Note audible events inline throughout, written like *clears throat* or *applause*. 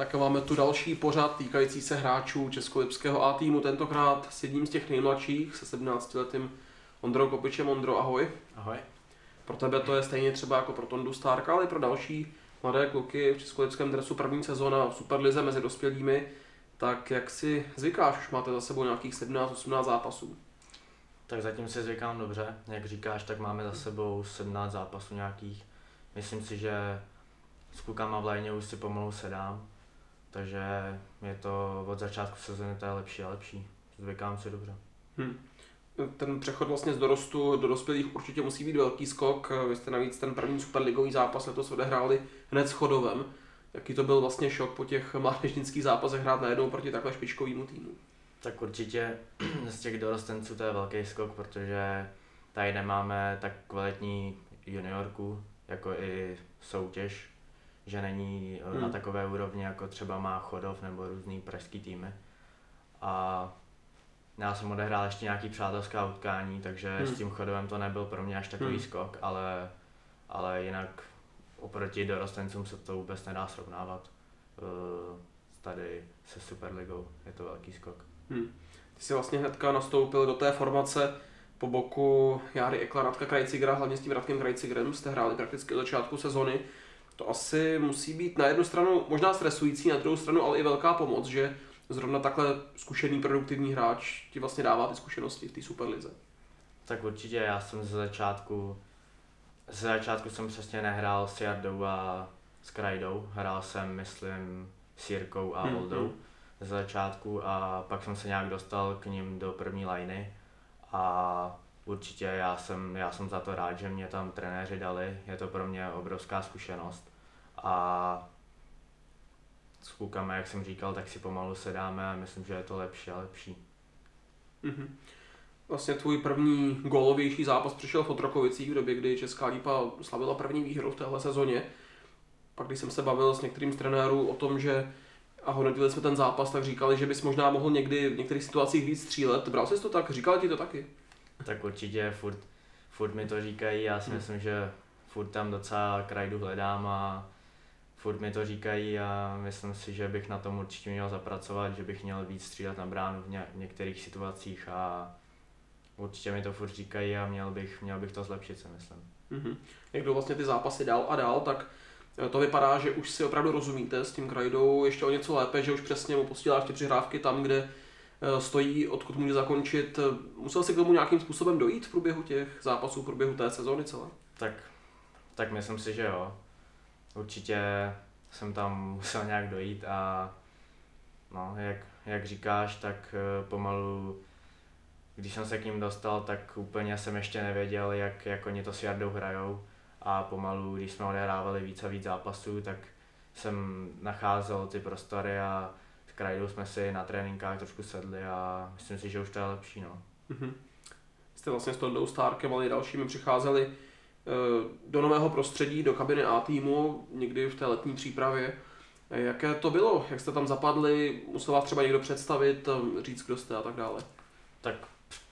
Tak máme tu další pořad týkající se hráčů Českolipského A týmu, tentokrát s jedním z těch nejmladších, se 17 letým Ondrou Kopičem. Ondro, ahoj. Ahoj. Pro tebe to je stejně třeba jako pro Tondu Starka, ale i pro další mladé kluky v českolipském dresu první sezóna v Superlize mezi dospělými. Tak jak si zvykáš, už máte za sebou nějakých 17-18 zápasů? Tak zatím si zvykám dobře, jak říkáš, tak máme za sebou 17 zápasů nějakých. Myslím si, že s klukama v léně už si pomalu sedám, takže je to od začátku sezóny to je lepší a lepší. Zvykám si dobře. Hmm. Ten přechod vlastně z dorostu do dospělých určitě musí být velký skok. Vy jste navíc ten první superligový zápas letos odehráli hned s Chodovem. Jaký to byl vlastně šok po těch mládežnických zápasech hrát najednou proti takhle špičkovému týmu? Tak určitě *clears throat* z těch dorostenců to je velký skok, protože tady nemáme tak kvalitní juniorku, jako i soutěž, že není eh, hmm. na takové úrovni, jako třeba má Chodov nebo různý pražský týmy. A já jsem odehrál ještě nějaký přátelská utkání, takže hmm. s tím Chodovem to nebyl pro mě až takový hmm. skok, ale, ale jinak oproti dorostencům se to vůbec nedá srovnávat. Uh, tady se Superligou je to velký skok. Hmm. Ty jsi vlastně hnedka nastoupil do té formace po boku Jary Ekla, Radka Krajcigra, hlavně s tím Radkem Krajcigrem jste hráli prakticky od začátku sezony. To asi musí být na jednu stranu možná stresující, na druhou stranu ale i velká pomoc, že zrovna takhle zkušený produktivní hráč ti vlastně dává ty zkušenosti v té Superlize. Tak určitě, já jsem ze začátku, ze začátku jsem přesně nehrál s Jardou a s Krajdou, hrál jsem, myslím, s Jirkou a hmm, Oldou. Hmm ze začátku a pak jsem se nějak dostal k ním do první liny a určitě já jsem, já jsem za to rád, že mě tam trenéři dali, je to pro mě obrovská zkušenost a s klukami, jak jsem říkal, tak si pomalu sedáme a myslím, že je to lepší a lepší. Mm-hmm. Vlastně tvůj první gólovější zápas přišel v Otrokovicích v době, kdy Česká lípa slavila první výhru v téhle sezóně. Pak když jsem se bavil s některým z trenérů o tom, že a hodnotili jsme ten zápas, tak říkali, že bys možná mohl někdy v některých situacích víc střílet. Bral jsi to tak? Říkali ti to taky? Tak určitě, furt, furt mi to říkají, já si hmm. myslím, že furt tam docela krajdu hledám a furt mi to říkají a myslím si, že bych na tom určitě měl zapracovat, že bych měl víc střílet na bránu v, ně, v některých situacích a určitě mi to furt říkají a měl bych, měl bych to zlepšit, si myslím. Mm-hmm. Jak jdou vlastně ty zápasy dál a dál, tak Eh, to vypadá, že už si opravdu rozumíte s tím Krajdou ještě o něco lépe, že už přesně mu posíláš ty přihrávky tam, kde eh, stojí, odkud může zakončit. Musel si k tomu nějakým způsobem dojít v průběhu těch zápasů, v průběhu té sezóny celé? Tak, tak myslím si, že jo. Určitě jsem tam *laughs* musel nějak dojít a no, jak, jak říkáš, tak eh, pomalu, když jsem se k ním dostal, tak úplně jsem ještě nevěděl, jak, jak oni to s Jardou hrajou a pomalu, když jsme odehrávali víc a víc zápasů, tak jsem nacházel ty prostory a s Krajdou jsme si na tréninkách trošku sedli a myslím si, že už to je lepší. No. Mm-hmm. Jste vlastně s Tondou Starkem, ale i dalšími přicházeli do nového prostředí, do kabiny A týmu, někdy v té letní přípravě. Eh, jaké to bylo? Jak jste tam zapadli? Musel vás třeba někdo představit, eh, říct, kdo jste a tak dále? Tak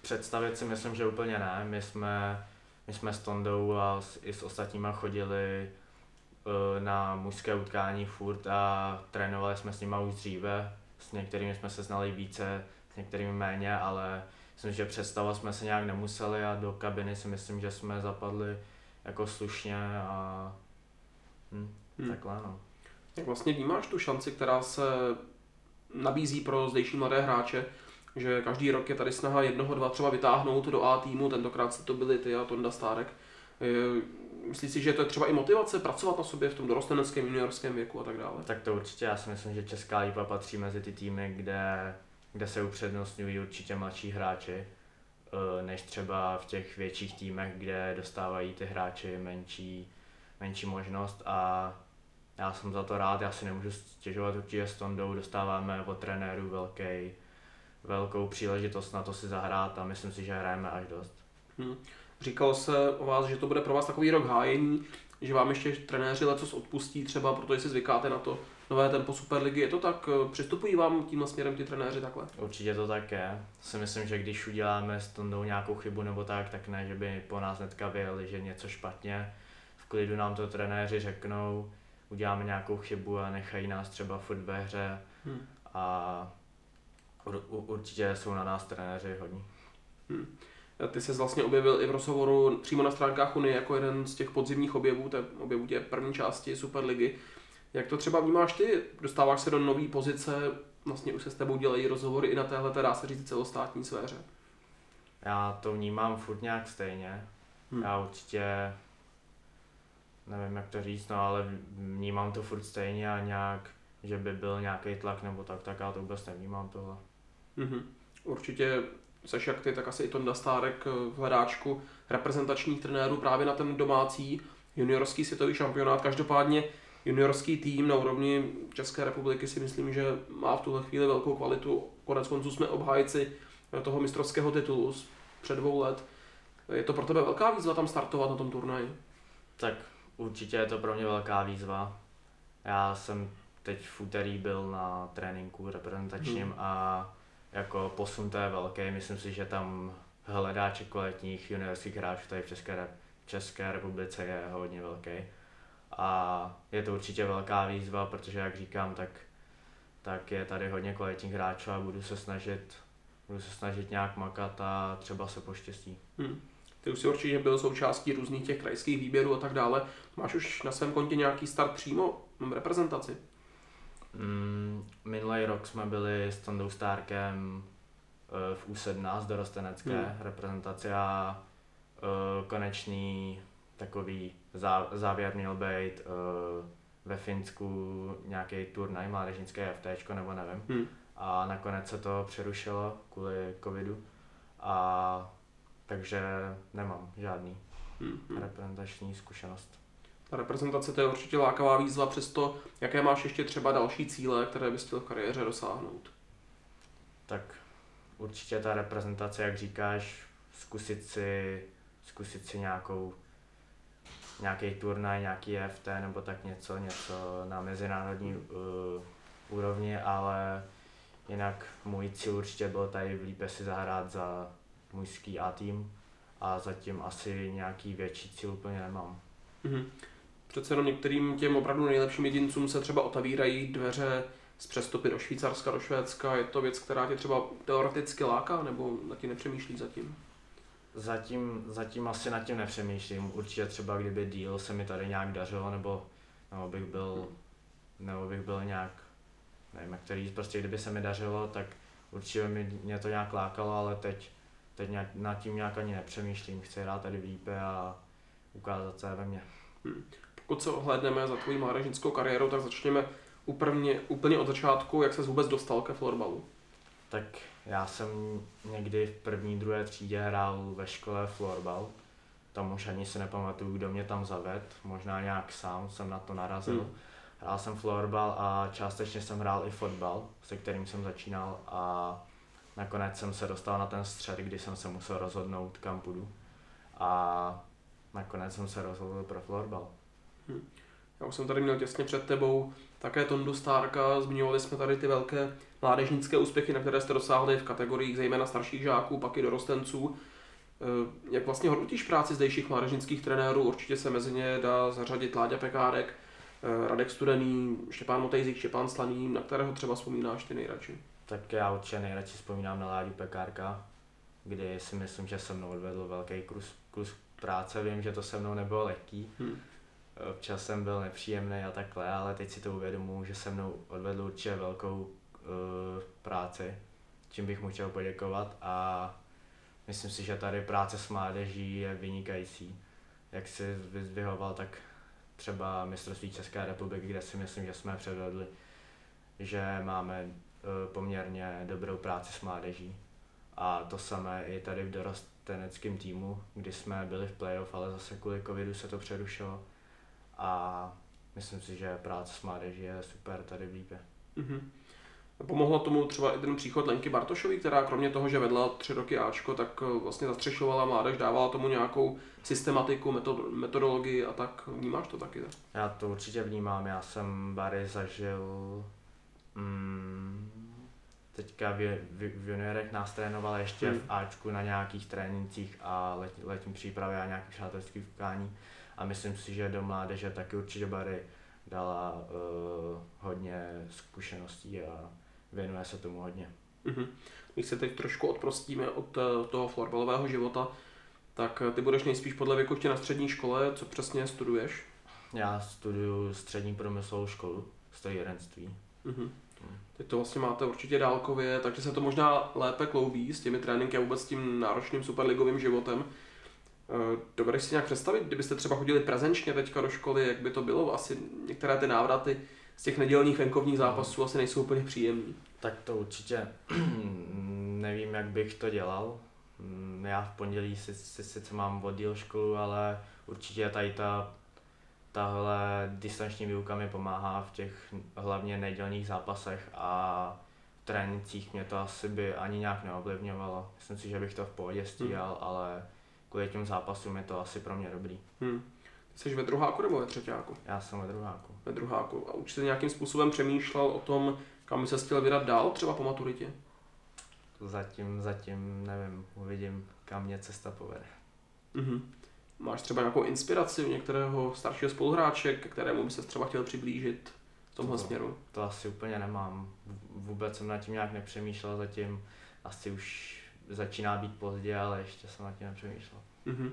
představit si myslím, že úplně ne. My jsme my jsme s Tondou a s, i s ostatníma chodili na mužské utkání furt a trénovali jsme s nimi už dříve. S některými jsme se znali více, s některými méně, ale myslím, že představovat jsme se nějak nemuseli a do kabiny si myslím, že jsme zapadli jako slušně a hm, hmm. takhle no. Jak vlastně vnímáš tu šanci, která se nabízí pro zdejší mladé hráče, že každý rok je tady snaha jednoho, dva třeba vytáhnout do A týmu, tentokrát se to byli ty a Tonda Stárek. Myslíš si, že to je třeba i motivace pracovat na sobě v tom dorosteneckém juniorském věku a tak dále? Tak to určitě, já si myslím, že Česká lípa patří mezi ty týmy, kde, kde se upřednostňují určitě mladší hráči, než třeba v těch větších týmech, kde dostávají ty hráči menší, menší možnost a já jsem za to rád, já si nemůžu stěžovat určitě s Tondou, dostáváme od trenérů velký, velkou příležitost na to si zahrát a myslím si, že hrajeme až dost. Hmm. Říkalo se o vás, že to bude pro vás takový rok hájení, že vám ještě trenéři lecos odpustí třeba, protože si zvykáte na to nové tempo Superligy. Je to tak? Přistupují vám tímhle směrem ty trenéři takhle? Určitě to tak je. Si myslím, že když uděláme s Tondou nějakou chybu nebo tak, tak ne, že by po nás netka vyjeli, že něco špatně. V klidu nám to trenéři řeknou, uděláme nějakou chybu a nechají nás třeba furt ve hře hmm. a ur, určitě jsou na nás trenéři hodní. Hmm. Ty se vlastně objevil i v rozhovoru přímo na stránkách Unie jako jeden z těch podzimních objevů, té objevů tě první části Superligy. Jak to třeba vnímáš ty? Dostáváš se do nové pozice, vlastně už se s tebou dělají rozhovory i na téhle, dá se říct, celostátní sféře. Já to vnímám furt nějak stejně. Hmm. Já určitě nevím, jak to říct, no ale vnímám to furt stejně a nějak, že by byl nějaký tlak nebo tak, tak já to vůbec nevnímám tohle. Mm-hmm. Určitě seš jak ty, tak asi i Tonda Stárek v hledáčku reprezentačních trenérů právě na ten domácí juniorský světový šampionát. Každopádně juniorský tým na úrovni České republiky si myslím, že má v tuhle chvíli velkou kvalitu. Konec konců jsme obhájci toho mistrovského titulu z před dvou let. Je to pro tebe velká výzva tam startovat na tom turnaji? Tak určitě je to pro mě velká výzva. Já jsem teď v úterý byl na tréninku reprezentačním hmm. a jako posun to je velký. Myslím si, že tam hledáček kvalitních juniorských hráčů tady v České, České republice je hodně velký. A je to určitě velká výzva, protože jak říkám, tak, tak je tady hodně kvalitních hráčů a budu se snažit budu se snažit nějak makat a třeba se poštěstí. Hmm. Ty už si určitě byl součástí různých těch krajských výběrů a tak dále. Máš už na svém kontě nějaký start přímo v reprezentaci? Mm, minulý rok jsme byli s Tondou Stárkem eh, v U17 dorostenecké hmm. reprezentaci a uh, konečný takový zá, závěr měl být uh, ve Finsku nějaký turnaj mládežnické FT, nebo nevím. Hmm. A nakonec se to přerušilo kvůli covidu. A takže nemám žádný hmm. reprezentační zkušenost. Ta reprezentace to je určitě lákavá výzva, přesto jaké máš ještě třeba další cíle, které bys chtěl v kariéře dosáhnout? Tak určitě ta reprezentace, jak říkáš, zkusit si, zkusit si nějakou nějaký turnaj, nějaký FT nebo tak něco, něco na mezinárodní uh, úrovni, ale jinak můj cíl určitě byl tady v Lípe si zahrát za můj ski A tým a zatím asi nějaký větší cíl úplně nemám. Mm-hmm. Přece jenom některým těm opravdu nejlepším jedincům se třeba otevírají dveře z přestupy do Švýcarska, do Švédska. Je to věc, která tě třeba teoreticky láká, nebo na tím nepřemýšlí zatím? Zatím, zatím asi nad tím nepřemýšlím. Určitě třeba kdyby díl se mi tady nějak dařilo, nebo, nebo bych byl, nebo bych byl nějak, nevím říct, prostě kdyby se mi dařilo, tak určitě mi mě to nějak lákalo, ale teď teď nějak, nad tím nějak ani nepřemýšlím, chci hrát tady v a ukázat se ve mně. Hmm. Pokud se ohlédneme za tvojí mládežnickou kariéru, tak začněme úplně, úplně od začátku, jak se vůbec dostal ke florbalu. Tak já jsem někdy v první, druhé třídě hrál ve škole florbal. Tam už ani si nepamatuju, kdo mě tam zaved, možná nějak sám jsem na to narazil. Hmm. Hrál jsem florbal a částečně jsem hrál i fotbal, se kterým jsem začínal a nakonec jsem se dostal na ten střed, kdy jsem se musel rozhodnout, kam půjdu. A nakonec jsem se rozhodl pro florbal. Hm. Já už jsem tady měl těsně před tebou také Tondu Stárka, zmiňovali jsme tady ty velké mládežnické úspěchy, na které jste dosáhli v kategoriích zejména starších žáků, pak i dorostenců. Eh, jak vlastně hodnotíš práci zdejších mládežnických trenérů? Určitě se mezi ně dá zařadit Láďa Pekárek, eh, Radek Studený, Štěpán Motejzik, Štěpán Slaný, na kterého třeba vzpomínáš ty nejradši? Tak já určitě nejradši vzpomínám na Láďu Pekárka, kdy si myslím, že se mnou odvedl velký kus, kus práce. Vím, že to se mnou nebylo lehký. Hmm. Občas jsem byl nepříjemný a takhle, ale teď si to uvědomuji, že se mnou odvedl určitě velkou uh, práci, čím bych mu chtěl poděkovat a myslím si, že tady práce s mládeží je vynikající. Jak si vyzdvihoval, tak třeba mistrovství České republiky, kde si myslím, že jsme předvedli, že máme Eh, poměrně dobrou práci s mládeží. A to samé i tady v dorosteneckém týmu, kdy jsme byli v playoff, ale zase kvůli covidu se to přerušilo. A myslím si, že práce s mládeží je super tady v Lípě. Mm-hmm. Pomohlo tomu třeba i ten příchod Lenky Bartošový, která kromě toho, že vedla tři roky Ačko, tak eh, vlastně zastřešovala mládež, dávala tomu nějakou systematiku, metodologii a tak. Vnímáš to taky? Tak? Já to určitě vnímám. Já jsem Bary zažil mm, teďka v, v, v juniorech nás trénoval ještě hmm. v Ačku na nějakých trénincích a let, letní přípravě a nějakých přátelských utkání. A myslím si, že do mládeže taky určitě Bary dala uh, hodně zkušeností a věnuje se tomu hodně. Mm-hmm. Když se teď trošku odprostíme od uh, toho florbalového života, tak ty budeš nejspíš podle věku ještě na střední škole, co přesně studuješ? Já studuju střední průmyslovou školu, strojírenství. Mm-hmm. Teď to vlastně máte určitě dálkově, takže se to možná lépe kloubí s těmi tréninky a vůbec s tím náročným superligovým životem. Eh, dovedeš si nějak představit, kdybyste třeba chodili prezenčně teďka do školy, jak by to bylo? Asi některé ty návraty z těch nedělních venkovních zápasů asi nejsou úplně příjemné. Tak to určitě *clears throat* nevím, jak bych to dělal. Mm, já v pondělí si, si, sice mám oddíl školu, ale určitě tady ta tahle distanční výuka mi pomáhá v těch hlavně nedělních zápasech a v trénincích mě to asi by ani nějak neovlivňovalo. Myslím si, že bych to v pohodě stíhal, hmm. ale kvůli těm zápasům je to asi pro mě dobrý. Hmm. Ty jsi ve druháku nebo ve třetíku? Já jsem ve druháku. Ve druháku. A už jsi nějakým způsobem přemýšlel o tom, kam by se chtěl vydat dál, třeba po maturitě? Zatím, zatím nevím, uvidím, kam mě cesta povede. Mm-hmm. Máš třeba nějakou inspiraci u některého staršího spoluhráče, ke kterému by se třeba chtěl přiblížit v tomhle to, směru? To asi úplně nemám. Vůbec jsem nad tím nějak nepřemýšlel zatím. Asi už začíná být pozdě, ale ještě jsem nad tím nepřemýšlel. Mm-hmm.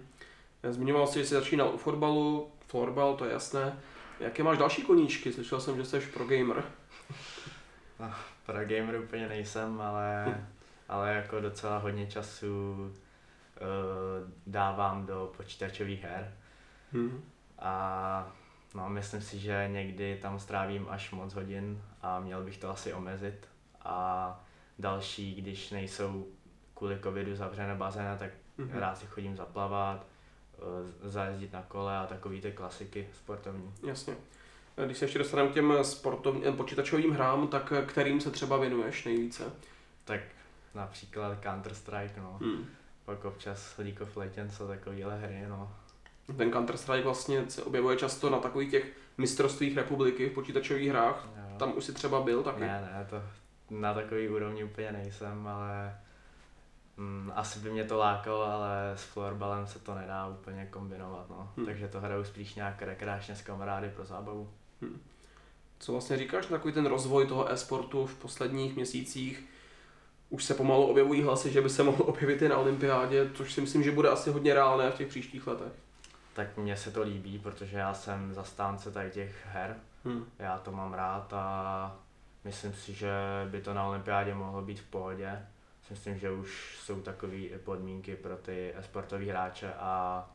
Zmiňoval jsi, že jsi začínal u fotbalu, florbal, to je jasné. Jaké máš další koníčky? Slyšel jsem, že jsi pro gamer. *laughs* No, pro gamer úplně nejsem, ale, *laughs* ale jako docela hodně času uh, dávám do počítačových her. Hmm. A no, myslím si, že někdy tam strávím až moc hodin a měl bych to asi omezit. A další, když nejsou kvůli covidu zavřené bazény, tak mm-hmm. rád si chodím zaplavat, uh, zajezdit na kole a takový ty klasiky sportovní. Jasně. Když se ještě dostaneme k těm sportovním, počítačovým hrám, tak kterým se třeba věnuješ nejvíce? Tak například Counter-Strike, no. Hmm pak občas League of Legends a takovéhle hry, no. Ten Counter-Strike vlastně se objevuje často na takových těch mistrovstvích republiky v počítačových hrách. Jo. Tam už si třeba byl taky? Ne, ne, to na takový úrovni úplně nejsem, ale mm, asi by mě to lákalo, ale s florbalem se to nedá úplně kombinovat, no. Hmm. Takže to hraju spíš nějak rekreačně s kamarády pro zábavu. Hmm. Co vlastně říkáš na takový ten rozvoj toho e-sportu v posledních měsících? už se pomalu objevují hlasy, že by se mohl objevit i na olympiádě, což si myslím, že bude asi hodně reálné v těch příštích letech. Tak mně se to líbí, protože já jsem zastánce tady těch her. Hmm. Já to mám rád a myslím si, že by to na olympiádě mohlo být v pohodě. Myslím, že už jsou takové podmínky pro ty sportové hráče a,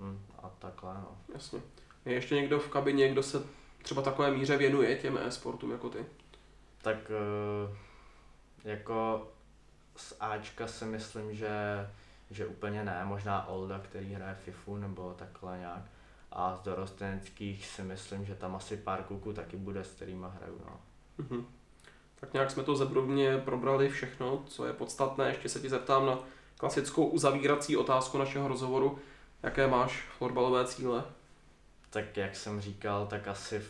hm, a takhle. No. Jasně. Je ještě někdo v kabině, kdo se třeba takové míře věnuje těm e-sportům jako ty? Tak uh, jako z Ačka si myslím, že, že úplně ne, možná Olda, který hraje FIFU nebo takhle nějak. A z dorosteneckých si myslím, že tam asi pár kluků taky bude, s kterýma hraju. No. Mm-hmm. Tak nějak jsme to zebrubně probrali všechno, co je podstatné. Ještě se ti zeptám na klasickou uzavírací otázku našeho rozhovoru. Jaké máš florbalové cíle? Tak jak jsem říkal, tak asi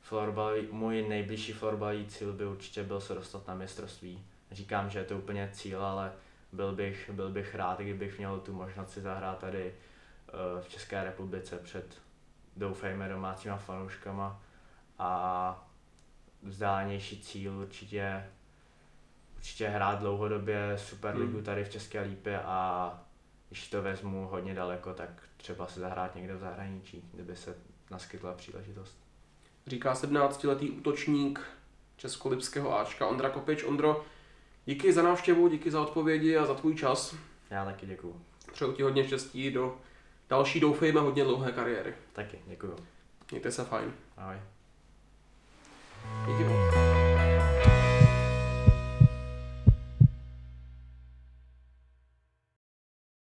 florbalový, můj nejbližší florbalový cíl by určitě byl se dostat na mistrovství. Říkám, že je to úplně cíl, ale byl bych, byl bych rád, kdybych měl tu možnost si zahrát tady uh, v České republice před, doufejme, domácíma fanouškama a vzdálenější cíl určitě určitě hrát dlouhodobě Superligu hmm. tady v České Lípě a když to vezmu hodně daleko, tak třeba se zahrát někde v zahraničí, kdyby se naskytla příležitost říká 17-letý útočník Českolipského Ačka Ondra Kopič. Ondro, díky za návštěvu, díky za odpovědi a za tvůj čas. Já taky děkuju. Přeju ti hodně štěstí do další, doufejme, hodně dlouhé kariéry. Taky, děkuju. Mějte se fajn. Ahoj. Идем.